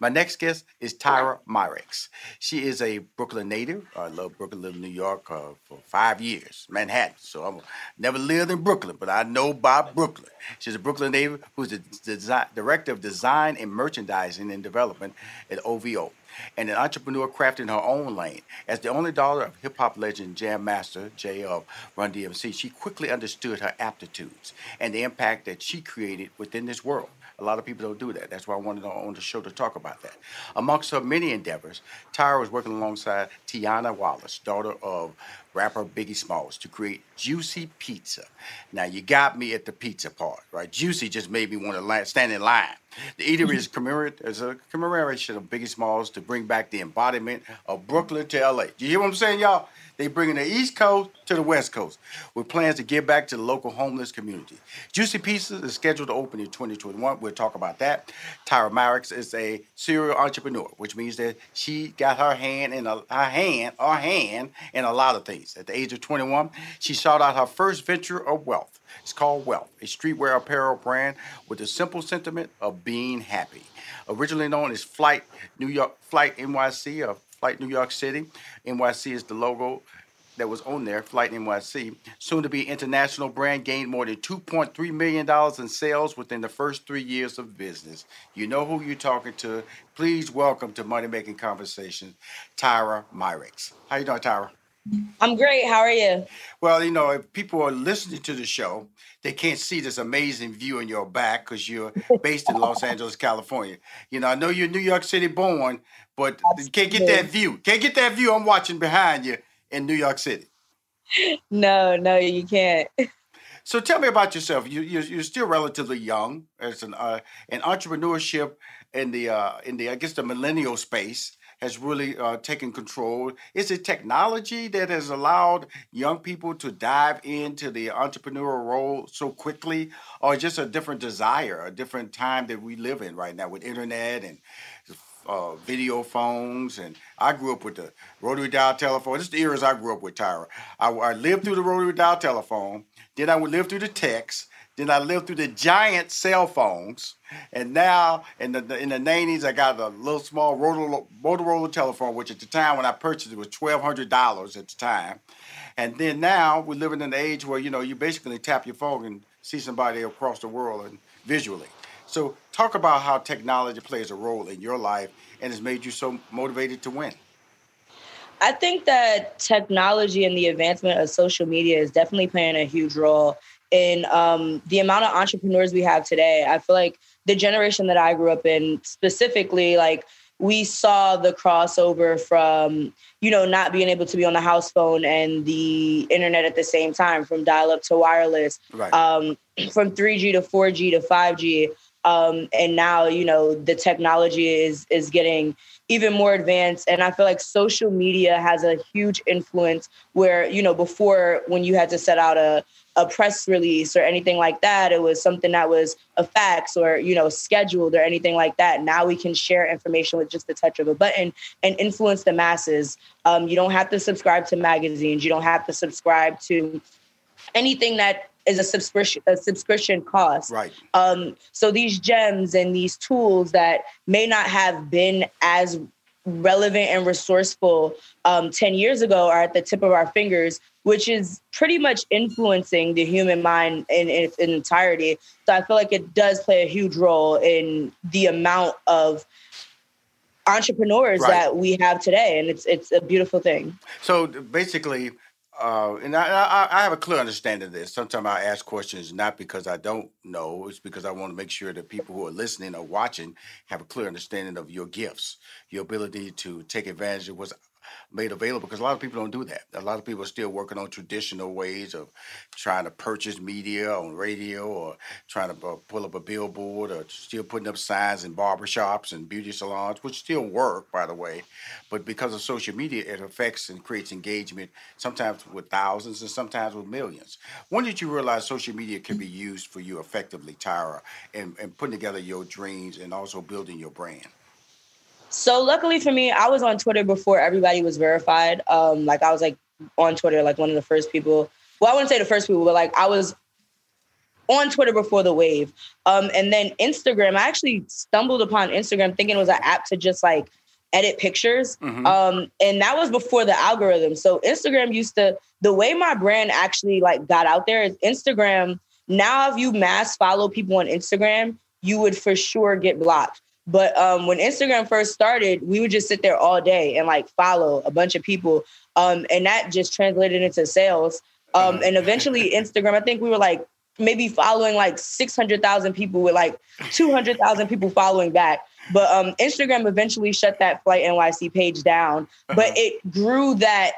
My next guest is Tyra Myricks. She is a Brooklyn native. I love Brooklyn, lived in New York uh, for five years, Manhattan. So I never lived in Brooklyn, but I know about Brooklyn. She's a Brooklyn native who's the design, director of design and merchandising and development at OVO and an entrepreneur crafting her own lane. As the only daughter of hip hop legend Jam Master Jay of Run DMC, she quickly understood her aptitudes and the impact that she created within this world. A lot of people don't do that. That's why I wanted on the show to talk about that. Amongst her many endeavors, Tyra was working alongside T'yanna Wallace, daughter of rapper Biggie Smalls, to create Juicy Pizza. Now, you got me at the pizza part, right? Juicy just made me want to stand in line. The eatery is, commemorate, is a commemoration of Biggie Smalls to bring back the embodiment of Brooklyn to LA. Do you hear what I'm saying, y'all? They bringing the East Coast to the West Coast with plans to give back to the local homeless community. Juicy Pizza is scheduled to open in 2021. We'll talk about that. Tyra Myricks is a serial entrepreneur, which means that she got her hand in a her hand, her hand in a lot of things. At the age of 21, she sought out her first venture of wealth. It's called Wealth, a streetwear apparel brand with the simple sentiment of being happy. Originally known as Flight New York, Flight NYC, Flight New York City. NYC is the logo that was on there, Flight NYC. Soon to be international brand, gained more than $2.3 million in sales within the first three years of business. You know who you're talking to. Please welcome to Money Making Conversations, Tyra Myricks. How you doing, Tyra? I'm great. How are you? Well, you know, if people are listening to the show, they can't see this amazing view in your back because you're based in Los Angeles, California. You know, I know you're New York City born, but you can't get that view. Can't get that view I'm watching behind you in New York City. No, no, you can't. So tell me about yourself. You, you're, you're still relatively young as an uh, an entrepreneurship in the uh, in the I guess the millennial space has really uh, taken control? Is it technology that has allowed young people to dive into the entrepreneurial role so quickly, or just a different desire, a different time that we live in right now with internet and uh, video phones? And I grew up with the rotary dial telephone. This is the eras I grew up with, Tyra. I, I lived through the rotary dial telephone. Then I would live through the text. Then I lived through the giant cell phones, and now in the in the nineties, I got a little small Motorola, Motorola telephone, which at the time when I purchased it was twelve hundred dollars at the time. And then now we're living in an age where you know you basically tap your phone and see somebody across the world and visually. So talk about how technology plays a role in your life and has made you so motivated to win. I think that technology and the advancement of social media is definitely playing a huge role in um, the amount of entrepreneurs we have today. I feel like the generation that I grew up in, specifically, like we saw the crossover from you know not being able to be on the house phone and the internet at the same time, from dial up to wireless, right. um, from 3G to 4G to 5G. Um, and now you know the technology is is getting even more advanced and i feel like social media has a huge influence where you know before when you had to set out a a press release or anything like that. It was something that was a fax or, you know, scheduled or anything like that. Now we can share information with just the touch of a button and influence the masses. Um, you don't have to subscribe to magazines. You don't have to subscribe to anything that is a subscription a subscription cost. Right. Um, so these gems and these tools that may not have been as relevant and resourceful um, 10 years ago are at the tip of our fingers which is pretty much influencing the human mind in, in its entirety. So I feel like it does play a huge role in the amount of entrepreneurs right. that we have today, and it's it's a beautiful thing. So basically. Uh, and I, I, I, have a clear understanding of this. Sometimes I ask questions not because I don't know, it's because I want to make sure that people who are listening or watching have a clear understanding of your gifts, your ability to take advantage of what's made available because a lot of people don't do that. A lot of people are still working on traditional ways of trying to purchase media on radio or trying to uh, pull up a billboard or still putting up signs in barbershops and beauty salons, which still work, by the way. But because of social media, it affects and creates engagement, sometimes with thousands and sometimes with millions. When did you realize social media can be used for you effectively, Tyra, and, and putting together your dreams and also building your brand? So luckily for me, I was on Twitter before everybody was verified. Um, like I was like on Twitter, like one of the first people. Well, I wouldn't say the first people, but like I was on Twitter before the wave. Um, and then Instagram, I actually stumbled upon Instagram thinking it was an app to just like edit pictures. Mm-hmm. Um, and that was before the algorithm. So Instagram used to the way my brand actually like got out there is Instagram. Now if you mass follow people on Instagram, you would for sure get blocked. But um, when Instagram first started, we would just sit there all day and like follow a bunch of people. Um, and that just translated into sales. Um, and eventually Instagram, I think we were like maybe following like 600,000 people with like 200,000 people following back. But um, Instagram eventually shut that Flight NYC page down, uh-huh. but it grew that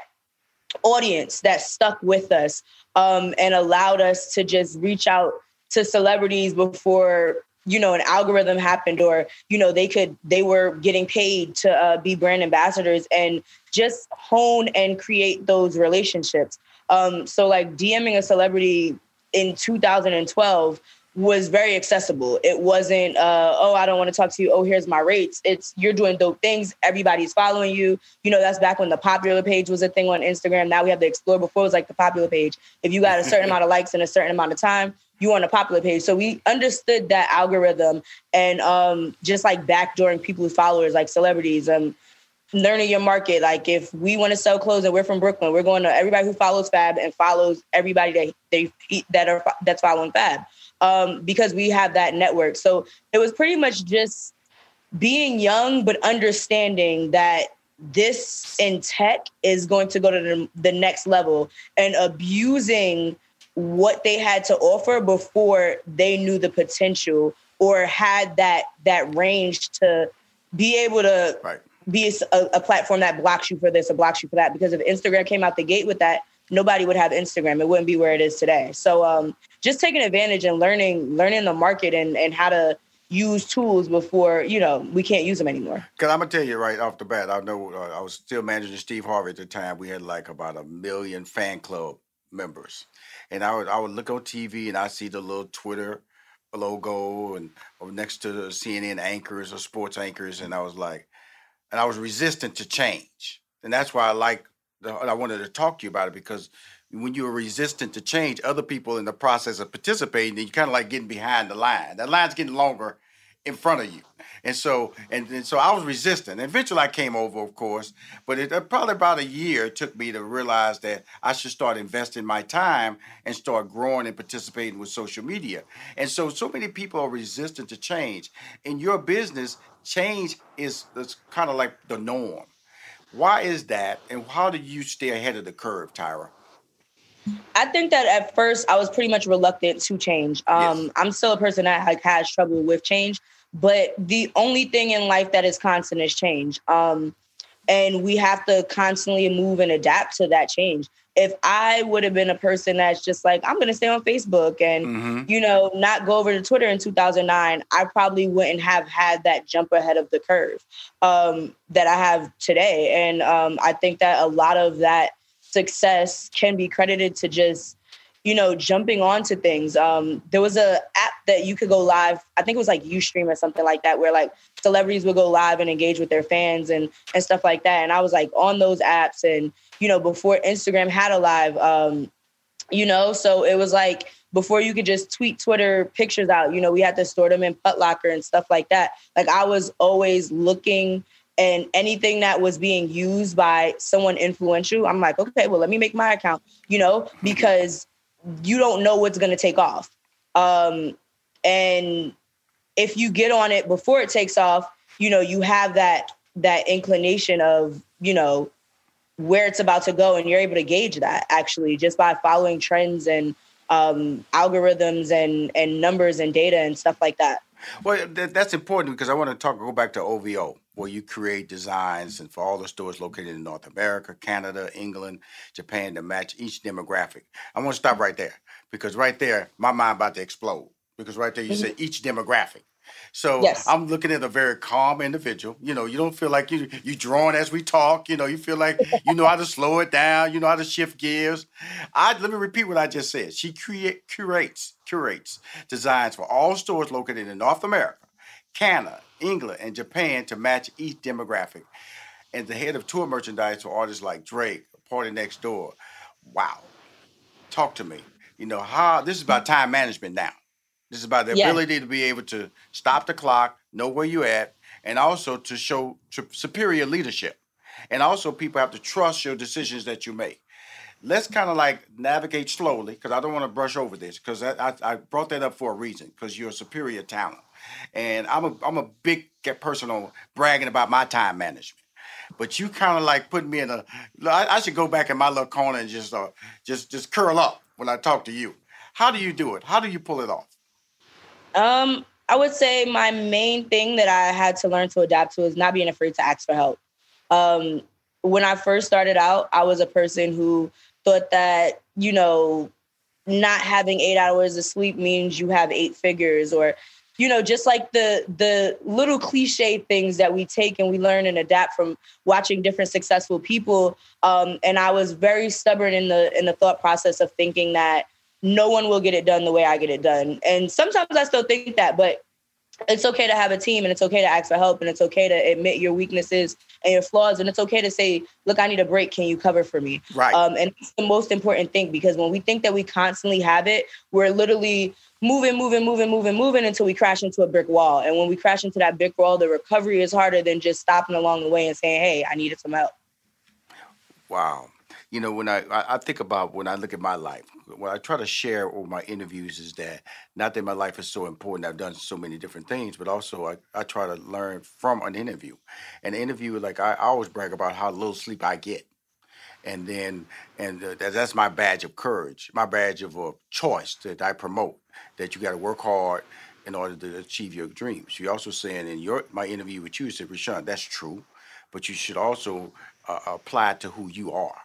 audience that stuck with us um, and allowed us to just reach out to celebrities before you know an algorithm happened or you know they could they were getting paid to uh, be brand ambassadors and just hone and create those relationships um, so like dming a celebrity in 2012 was very accessible. It wasn't, uh, oh, I don't want to talk to you. Oh, here's my rates. It's you're doing dope things. Everybody's following you. You know, that's back when the popular page was a thing on Instagram. Now we have the explore. Before it was like the popular page. If you got a certain amount of likes in a certain amount of time, you on a popular page. So we understood that algorithm and um, just like backdooring people's followers, like celebrities. Um, learning your market. Like if we want to sell clothes and we're from Brooklyn, we're going to everybody who follows Fab and follows everybody that they that are that's following Fab, um, because we have that network. So it was pretty much just being young but understanding that this in tech is going to go to the, the next level and abusing what they had to offer before they knew the potential or had that that range to be able to right be a, a, platform that blocks you for this or blocks you for that. Because if Instagram came out the gate with that, nobody would have Instagram. It wouldn't be where it is today. So um, just taking advantage and learning, learning the market and and how to use tools before you know we can't use them anymore. Because I'm gonna tell you right off the bat, I know uh, I was still managing Steve Harvey at the time. We had like about a million fan club members, and I would I would look on TV and I see the little Twitter logo and next to the CNN anchors or sports anchors, and I was like, and I was resistant to change. And that's why I like I wanted to talk to you about it because when you're resistant to change, other people in the process of participating, you kind of like getting behind the line. That line's getting longer in front of you. And so, and, and so I was resistant. Eventually, I came over, of course, but it uh, probably about a year it took me to realize that I should start investing my time and start growing and participating with social media. And so, so many people are resistant to change. In your business, change is, is kind of like the norm. Why is that, and how do you stay ahead of the curve, Tyra? I think that at first I was pretty much reluctant to change. Um, yes. I'm still a person that like has trouble with change, but the only thing in life that is constant is change. Um, and we have to constantly move and adapt to that change. If I would have been a person that's just like, I'm going to stay on Facebook and, mm-hmm. you know, not go over to Twitter in 2009, I probably wouldn't have had that jump ahead of the curve um, that I have today. And um, I think that a lot of that success can be credited to just you know jumping onto things. Um there was a app that you could go live. I think it was like ustream or something like that where like celebrities would go live and engage with their fans and and stuff like that. And i was like on those apps and you know before instagram had a live um you know so it was like before you could just tweet twitter pictures out you know we had to store them in Putlocker and stuff like that. Like i was always looking and anything that was being used by someone influential, I'm like, okay, well, let me make my account, you know, because you don't know what's going to take off. Um, and if you get on it before it takes off, you know, you have that that inclination of, you know, where it's about to go, and you're able to gauge that actually just by following trends and um, algorithms and and numbers and data and stuff like that. Well, that's important because I want to talk. Go back to OVO where you create designs and for all the stores located in North America, Canada, England, Japan to match each demographic. I want to stop right there because right there, my mind about to explode because right there you mm-hmm. say each demographic. So yes. I'm looking at a very calm individual. You know, you don't feel like you you drawing as we talk. You know, you feel like you know how to slow it down. You know how to shift gears. I let me repeat what I just said. She create curates curates designs for all stores located in North America, Canada, England, and Japan to match each demographic. And the head of tour merchandise for artists like Drake, Party Next Door. Wow. Talk to me. You know, how this is about mm-hmm. time management now. This is about the Yes. ability to be able to stop the clock, know where you're at, and also to show su- superior leadership. And also, people have to trust your decisions that you make. Let's kind of like navigate slowly because I don't want to brush over this because I, I, I brought that up for a reason because you're a superior talent. And I'm a, I'm a big person on bragging about my time management. But you kind of like put me in a. I, I should go back in my little corner and just uh, just just curl up when I talk to you. How do you do it? How do you pull it off? Um, I would say my main thing that I had to learn to adapt to is not being afraid to ask for help. Um, when I first started out, I was a person who thought that, you know, not having eight hours of sleep means you have eight figures or you know just like the the little cliche things that we take and we learn and adapt from watching different successful people. Um, and i was very stubborn in the in the thought process of thinking that no one will get it done the way i get it done. And sometimes i still think that but it's okay to have a team and it's okay to ask for help and it's okay to admit your weaknesses and your flaws and it's okay to say look i need a break can you cover for me Right. um, and it's the most important thing because when we think that we constantly have it we're literally moving moving moving moving moving until we crash into a brick wall and when we crash into that brick wall the recovery is harder than just stopping along the way and saying hey i needed some help Wow. You know, when I, I I think about when I look at my life, what I try to share with my interviews is that not that my life is so important, I've done so many different things, but also I, I try to learn from an interview. An interview, like I, I always brag about how little sleep I get. And then, and uh, that's my badge of courage, my badge of uh, choice that I promote, that you got to work hard in order to achieve your dreams. You're also saying in your my interview with you, you said, Rushion, that's true, but you should also uh, apply to who you are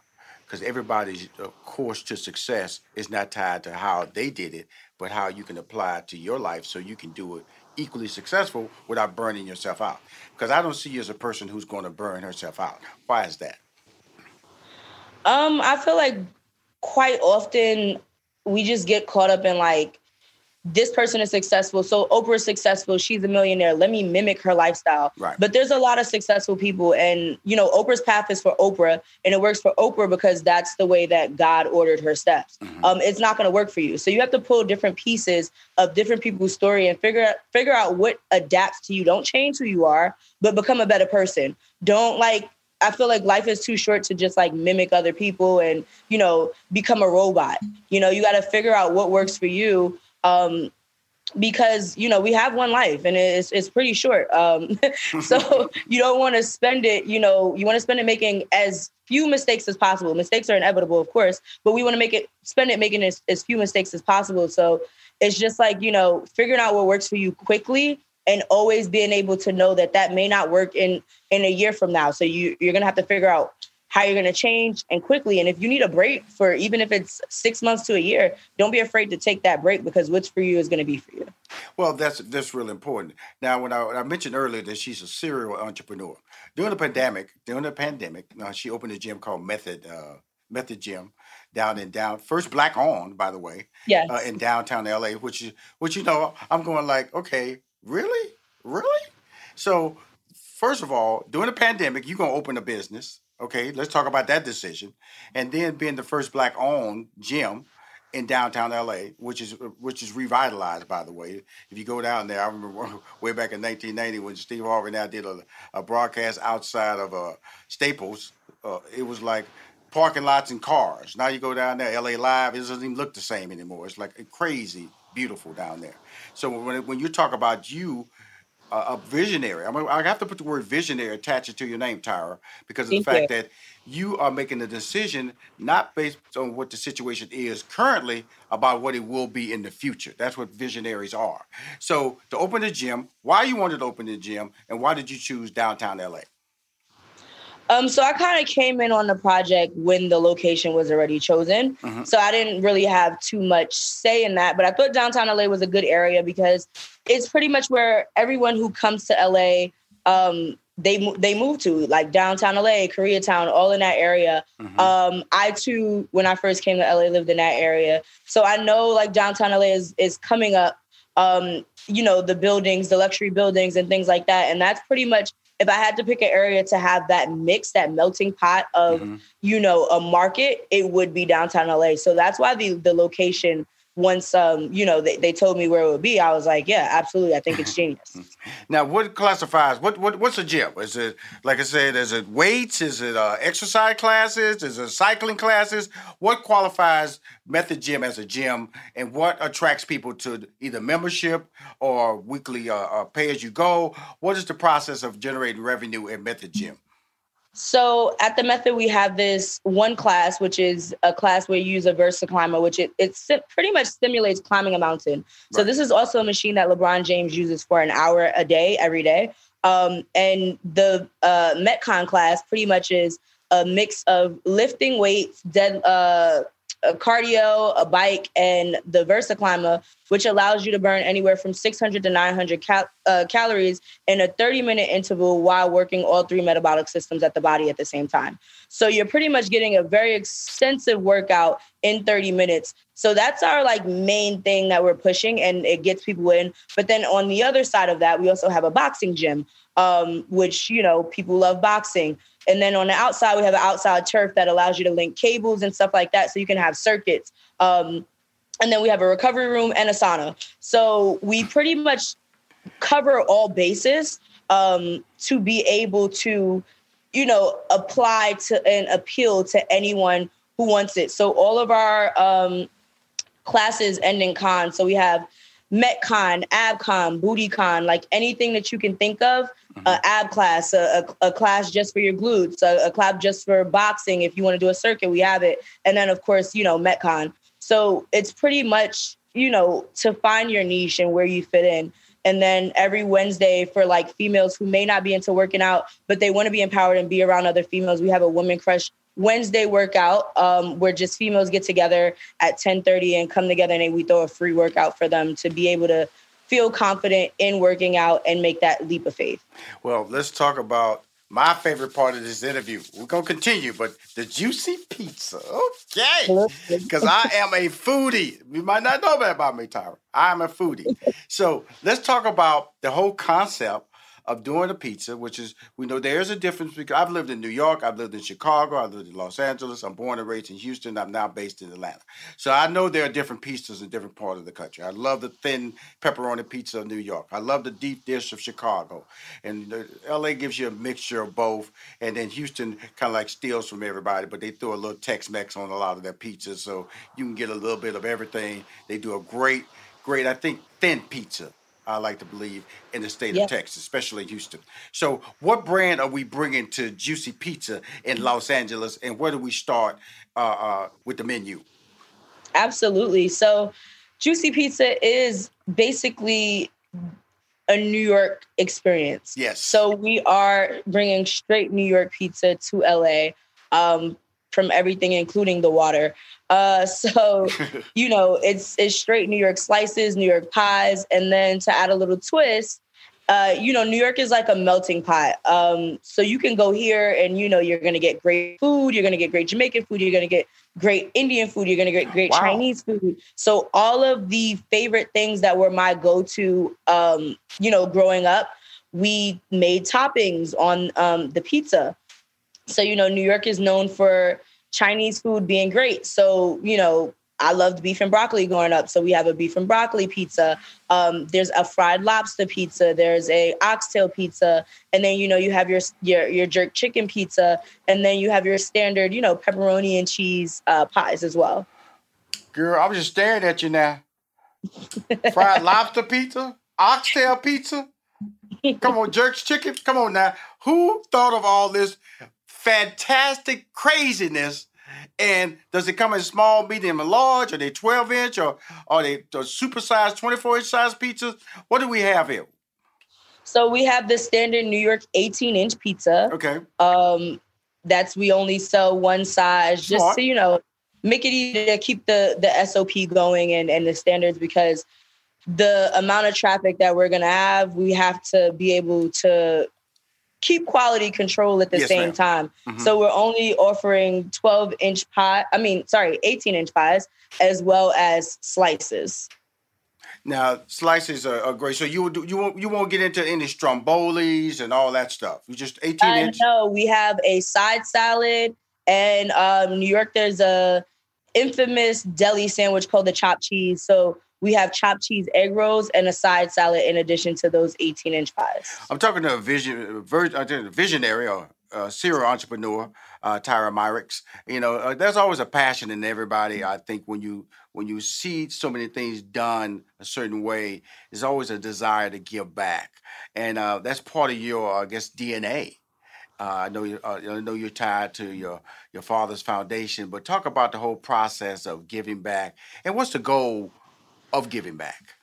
because everybody's course to success is not tied to how they did it, but how you can apply it to your life so you can do it equally successful without burning yourself out. Because I don't see you as a person who's going to burn herself out. Why is that? Um, I feel like quite often we just get caught up in like this person is successful. So Oprah's successful. She's a millionaire. Let me mimic her lifestyle. Right. But there's a lot of successful people. And, you know, Oprah's path is for Oprah and it works for Oprah because that's the way that God ordered her steps. Mhm. Um, it's not going to work for you. So you have to pull different pieces of different people's story and figure out, figure out what adapts to you. Don't change who you are, but become a better person. Don't like, I feel like life is too short to just like mimic other people and, you know, become a robot. You know, you got to figure out what works for you um, because you know we have one life and it's it's pretty short. Um, so you don't want to spend it. You know, you want to spend it making as few mistakes as possible. Mistakes are inevitable, of course, but we want to make it spend it making as, as few mistakes as possible. So it's just like you know figuring out what works for you quickly and always being able to know that that may not work in in a year from now. So you you're gonna have to figure out how you're going to change and quickly. And if you need a break for even if it's six months to a year, don't be afraid to take that break because what's for you is going to be for you. Well, that's that's really important. Now, when I, when I mentioned earlier that she's a serial entrepreneur during the pandemic, during the pandemic, uh, she opened a gym called Method uh, Method Gym down in down first black owned, by the way, Yes. uh, in downtown LA. Which is which you know, I'm going like, okay, really, really. So, first of all, during the pandemic, you're gonna open a business. Okay, let's talk about that decision, and then being the first black owned gym in downtown LA, which is which is revitalized, by the way. If you go down there, I remember way back in 1990 when Steve Harvey and I did a, a broadcast outside of uh, Staples. Uh, it was like parking lots and cars. Now you go down there, LA Live, it doesn't even look the same anymore. It's like crazy beautiful down there. So when when you talk about you. Uh, a visionary. I'm, I have to put the word visionary attached to your name, Tyra, because of the fact you. that you are making a decision not based on what the situation is currently about what it will be in the future. That's what visionaries are. So to open the gym, why you wanted to open the gym, and why did you choose downtown LA? Um, so I kind of came in on the project when the location was already chosen. Mhm. So I didn't really have too much say in that, but I thought downtown LA was a good area because it's pretty much where everyone who comes to LA, um, they they move to like downtown LA, Koreatown, all in that area. Mhm. Um, I too, when I first came to LA, lived in that area, so I know like downtown LA is is coming up. Um, you know the buildings, the luxury buildings, and things like that, and that's pretty much. If I had to pick an area to have that mix, that melting pot of Mhm. you know a market, it would be downtown LA. So that's why the the location once um, you know, they, they told me where it would be, I was like, yeah, absolutely. I think it's genius. now, what classifies what what what's a gym? Is it like I said, is it weights? Is it uh, exercise classes? Is it cycling classes? What qualifies Method Gym as a gym, and what attracts people to either membership or weekly uh, uh, pay as you go? What is the process of generating revenue at Method Gym? So at the method, we have this one class, which is a class where you use a Versa Climber, which it, it pretty much simulates climbing a mountain. Right. So this is also a machine that LeBron James uses for an hour a day, every day. Um, and the uh, Metcon class pretty much is a mix of lifting weights, dead, uh, a cardio, a bike, and the Versa Climber, which allows you to burn anywhere from 600 to 900 cal- uh, calories in a 30 minute interval while working all three metabolic systems at the body at the same time. So you're pretty much getting a very extensive workout in 30 minutes. So that's our like main thing that we're pushing and it gets people in. But then on the other side of that, we also have a boxing gym, um, which, you know, people love boxing. And then on the outside, we have an outside turf that allows you to link cables and stuff like that. So you can have circuits. Um, and then we have a recovery room and a sauna. So we pretty much cover all bases um, to be able to, you know, apply to and appeal to anyone who wants it. So all of our um, classes end in con. So we have Metcon, AbCon, BootyCon, like anything that you can think of mm-hmm. ab class, a, a, a, class just for your glutes, a, a class just for boxing. If you want to do a circuit, we have it. And then, of course, you know, Metcon. So it's pretty much, you know, to find your niche and where you fit in. And then every Wednesday for like females who may not be into working out, but they want to be empowered and be around other females, we have a Woman Crush Wednesday workout um, where just females get together at 10:30 and come together and we throw a free workout for them to be able to feel confident in working out and make that leap of faith. Well, let's talk about my favorite part of this interview. We're gonna continue, but the juicy pizza. Okay. Because I am a foodie. You might not know that about me, Tyra. I am a foodie. so let's talk about the whole concept of doing a pizza, which is we know there's a difference because I've lived in New York, I've lived in Chicago, I've lived in Los Angeles, I'm born and raised in Houston, I'm now based in Atlanta. So I know there are different pizzas in different parts of the country. I love the thin pepperoni pizza of New York. I love the deep dish of Chicago. And LA gives you a mixture of both. And then Houston kind of like steals from everybody, but they throw a little Tex-Mex on a lot of their pizzas so you can get a little bit of everything. They do a great, great, I think, thin pizza I like to believe, in the state of Texas, especially Houston. So, what brand are we bringing to Juicy Pizza in Los Angeles, and where do we start uh, uh, with the menu? Absolutely. So, Juicy Pizza is basically a New York experience. Yes. So we are bringing straight New York pizza to LA. Um, from everything, including the water. Uh, so, you know, it's it's straight New York slices, New York pies, and then to add a little twist, uh, you know, New York is like a melting pot. Um, so you can go here and you know you're gonna get great food, you're gonna get great Jamaican food, you're gonna get great Indian food, you're gonna get great wow. Chinese food. So all of the favorite things that were my go-to, um, you know, growing up, we made toppings on um, the pizza. So, you know, New York is known for Chinese food being great. So, you know, I loved beef and broccoli growing up. So we have a beef and broccoli pizza. Um, there's a fried lobster pizza. There's a oxtail pizza, and then you know you have your your your jerk chicken pizza, and then you have your standard you know pepperoni and cheese uh, pies as well. Girl, I'm just staring at you now. fried lobster pizza, oxtail pizza. Come on, jerk chicken. Come on now. Who thought of all this fantastic craziness. And does it come in small, medium, and large? Are they 12 inch or are they the supersized 24 inch size pizzas? What do we have here? So we have the standard New York 18 inch pizza. Okay. Um, that's we only sell one size, Smart. just so you know, make it easy to keep the the SOP going and and the standards because the amount of traffic that we're gonna have, we have to be able to keep quality control at the yes, same ma'am. time. Mm-hmm. So we're only offering 12 inch pie, I mean, sorry, 18 inch pies, as well as slices. Now slices are, are great. So you will do, you won't you won't get into any strombolis and all that stuff. You just 18 uh, inch. No, we have a side salad, and um, New York there's a infamous deli sandwich called the chopped cheese. So we have chopped cheese egg rolls and a side salad in addition to those 18 inch pies. I'm talking to a vision, uh, visionary or uh, serial entrepreneur, uh, Tyra Myricks. You know, uh, there's always a passion in everybody. I think when you when you see so many things done a certain way, there's always a desire to give back, and uh, that's part of your, I guess, DNA. Uh, I know you. I know you're tied to your your father's foundation, but talk about the whole process of giving back and what's the goal of giving back.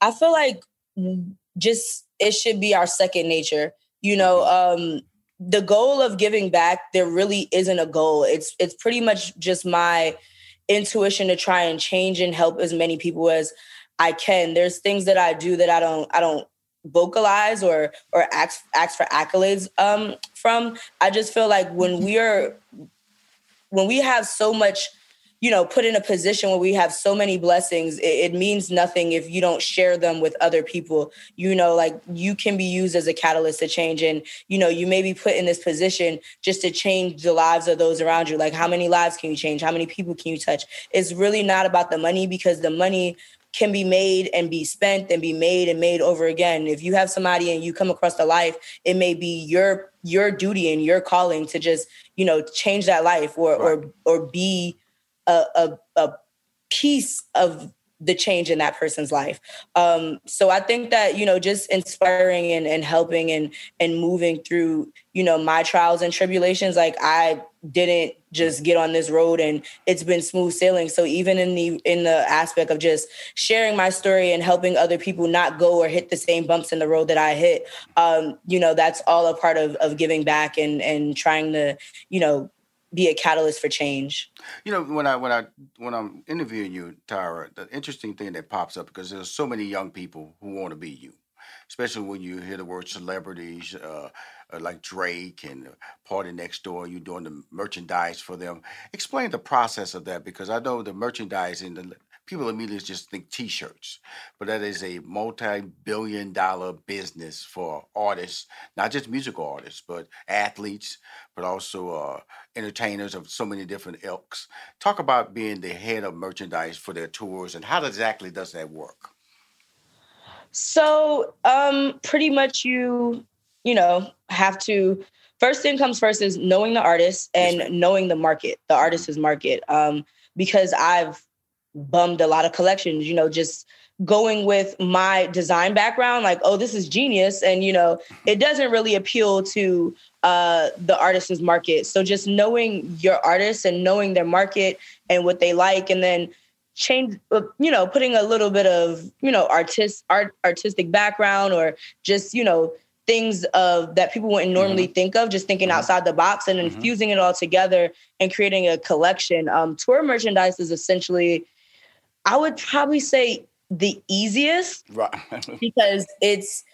I feel like just it should be our second nature. You know, mm-hmm. um, the goal of giving back there really isn't a goal. It's it's pretty much just my intuition to try and change and help as many people as I can. There's things that I do that I don't I don't vocalize or or ask ask for accolades um, from. I just feel like when we are when we have so much you know put in a position where we have so many blessings it, it, means nothing if you don't share them with other people you know like you can be used as a catalyst to change and you know you may be put in this position just to change the lives of those around you like how many lives can you change how many people can you touch it's really not about the money because the money can be made and be spent and be made and made over again. If you have somebody and you come across the life, it may be your your duty and your calling to just, you know, change that life or right. or or be a, a, a piece of the change in that person's life. Um, so I think that, you know, just inspiring and, and helping and and moving through, you know, my trials and tribulations, like I didn't just get on this road and it's been smooth sailing. So even in the in the aspect of just sharing my story and helping other people not go or hit the same bumps in the road that I hit, um, you know, that's all a part of of giving back and and trying to, you know, be a catalyst for change. You know, when I when I when I'm interviewing you, Tyra, the interesting thing that pops up because there's so many young people who want to be you, especially when you hear the word celebrities. Uh, uh, like Drake and Party Next Door. you're doing the merchandise for them. Explain the process of that because I know the merchandising, the people immediately just think T-shirts, but that is a multi-billion-dollar business for artists, not just musical artists, but athletes, but also uh, entertainers of so many different ilks. Talk about being the head of merchandise for their tours and how exactly does that work? So, um, pretty much you, you know, have to. First thing comes first is knowing the artist and knowing the market, the artist's market. Um, because I've bummed a lot of collections, you know, just going with my design background, like, oh, this is genius. And, you know, it doesn't really appeal to uh, the artist's market. So just knowing your artist and knowing their market and what they like, and then change, uh, you know, putting a little bit of, you know, artist, art, artistic background or just, you know, things of that people wouldn't normally mm-hmm. think of, just thinking mm-hmm. outside the box and mm-hmm. infusing it all together and creating a collection. Um, tour merchandise is essentially I would probably say the easiest right. because it's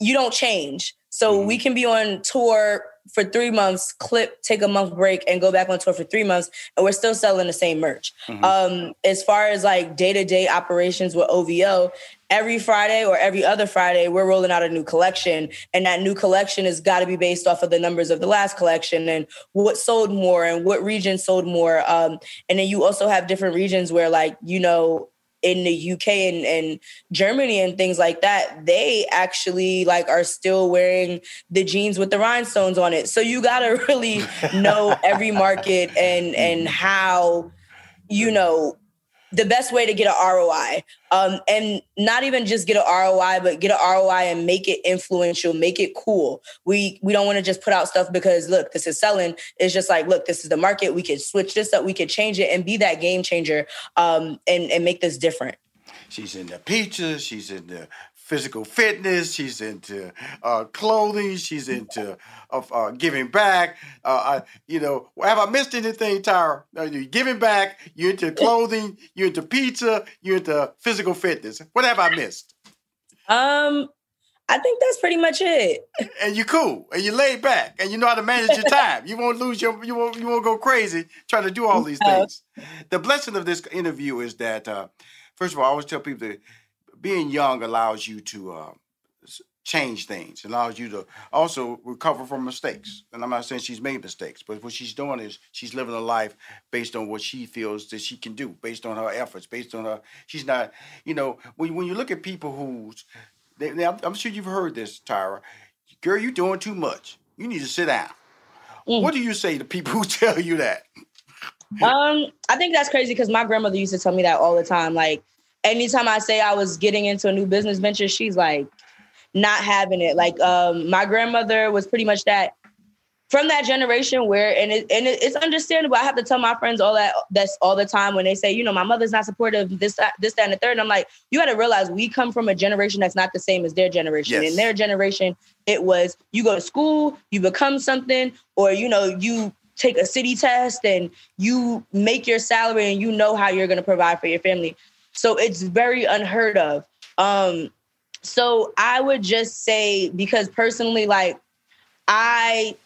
you don't change. So mm-hmm. we can be on tour for three months, clip, take a month break, and go back on tour for three months, and we're still selling the same merch. Mm-hmm. Um, as far as like day to day operations with OVO, every Friday or every other Friday, we're rolling out a new collection. And that new collection has got to be based off of the numbers of the last collection and what sold more and what region sold more. Um, and then you also have different regions where, like, you know, in the UK and, and Germany and things like that, they actually like are still wearing the jeans with the rhinestones on it. So you gotta really know every market and and how you know the best way to get an ROI. Um, and not even just get an ROI, but get an ROI and make it influential, make it cool. We we don't want to just put out stuff because look, this is selling. It's just like, look, this is the market. We could switch this up, we could change it and be that game changer um, and, and make this different. She's in the pizza, she's in the physical fitness. She's into uh, clothing. She's into uh, giving back. Uh, you know, have I missed anything, Tyra? Are you giving back? You're into clothing. You're into pizza. You're into physical fitness. What have I missed? Um, I think that's pretty much it. And you're cool, and you're laid back, and you know how to manage your time. You won't lose your, you won't, you won't go crazy trying to do all these things. The blessing of this interview is that, uh, first of all, I always tell people that being young allows you to uh, change things. Allows you to also recover from mistakes. And I'm not saying she's made mistakes, but what she's doing is she's living a life based on what she feels that she can do, based on her efforts, based on her. She's not, you know, when when you look at people who's, they, they, I'm, I'm sure you've heard this, Tyra. Girl, you're doing too much. You need to sit down. Mm. What do you say to people who tell you that? Um, I think that's crazy because my grandmother used to tell me that all the time. Like, anytime I say I was getting into a new business venture, she's like, not having it. Like, um, my grandmother was pretty much that from that generation where, and it, and it, it's understandable. I have to tell my friends all that that's all the time when they say, you know, my mother's not supportive. This, that, this, that, and the third. And I'm like, you got to realize we come from a generation that's not the same as their generation. Yes. In their generation, it was you go to school, you become something, or you know, you take a city test and you make your salary and you know how you're going to provide for your family. So it's very unheard of. Um, so I would just say, because personally, like I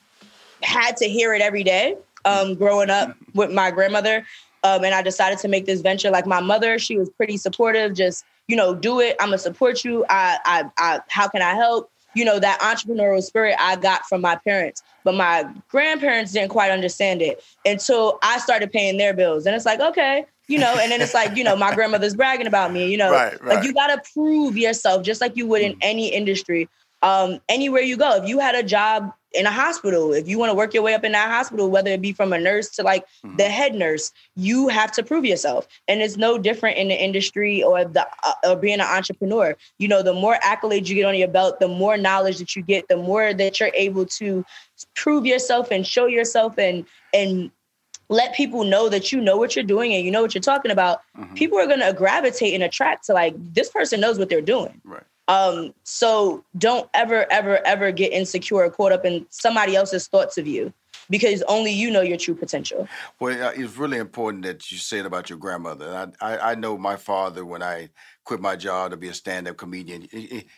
had to hear it every day um, growing up with my grandmother. Um, and I decided to make this venture. Like my mother, she was pretty supportive. Just you know, do it. I'm gonna support you. I, I, I, how can I help? You know, that entrepreneurial spirit I got from my parents, but my grandparents didn't quite understand it until I started paying their bills. And it's like, okay, you know, and then it's like, you know, my grandmother's bragging about me. You know, Right, right. like you gotta prove yourself, just like you would in any industry. Um, anywhere you go, if you had a job in a hospital, if you want to work your way up in that hospital, whether it be from a nurse to like Mhm. the head nurse, you have to prove yourself. And it's no different in the industry or the uh, or being an entrepreneur. You know, the more accolades you get on your belt, the more knowledge that you get, the more that you're able to prove yourself and show yourself and and let people know that you know what you're doing and you know what you're talking about. Mhm. People are gonna gravitate and attract to like this person knows what they're doing. Right. Um, so don't ever, ever, ever get insecure or caught up in somebody else's thoughts of you because only you know your true potential. Well, it's really important that you said about your grandmother. I, I, I know my father when I quit my job to be a stand-up comedian.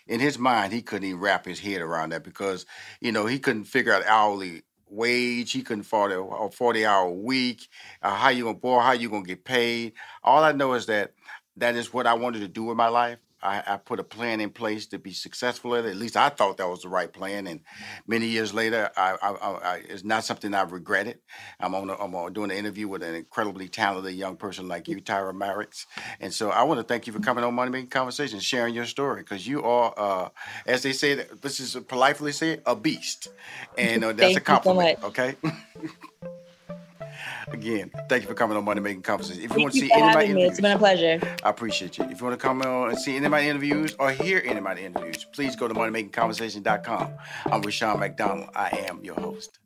In his mind, he couldn't even wrap his head around that because you know he couldn't figure out hourly wage. He couldn't afford a forty-hour week. Uh, how you gonna boy? How you gonna get paid? All I know is that that is what I wanted to do with my life. I, I put a plan in place to be successful at it. At least I thought that was the right plan. And many years later, I, I, it's not something I've regretted. I'm on, a, I'm on doing an interview with an incredibly talented young person like you, Tyra Myricks. And so I want to thank you for coming on Money Making Conversation, sharing your story, because you are, uh, as they say, this is politely say, a beast. And uh, that's a so compliment, much. okay? Again, thank you for coming on Money Making Conversation. If you Thank want to see any of my me. It's interviews, been a pleasure. I appreciate you. If you want to come on and see any of my interviews or hear any of my interviews, please go to moneymakingconversation.com. I'm Rushion McDonald. I am your host.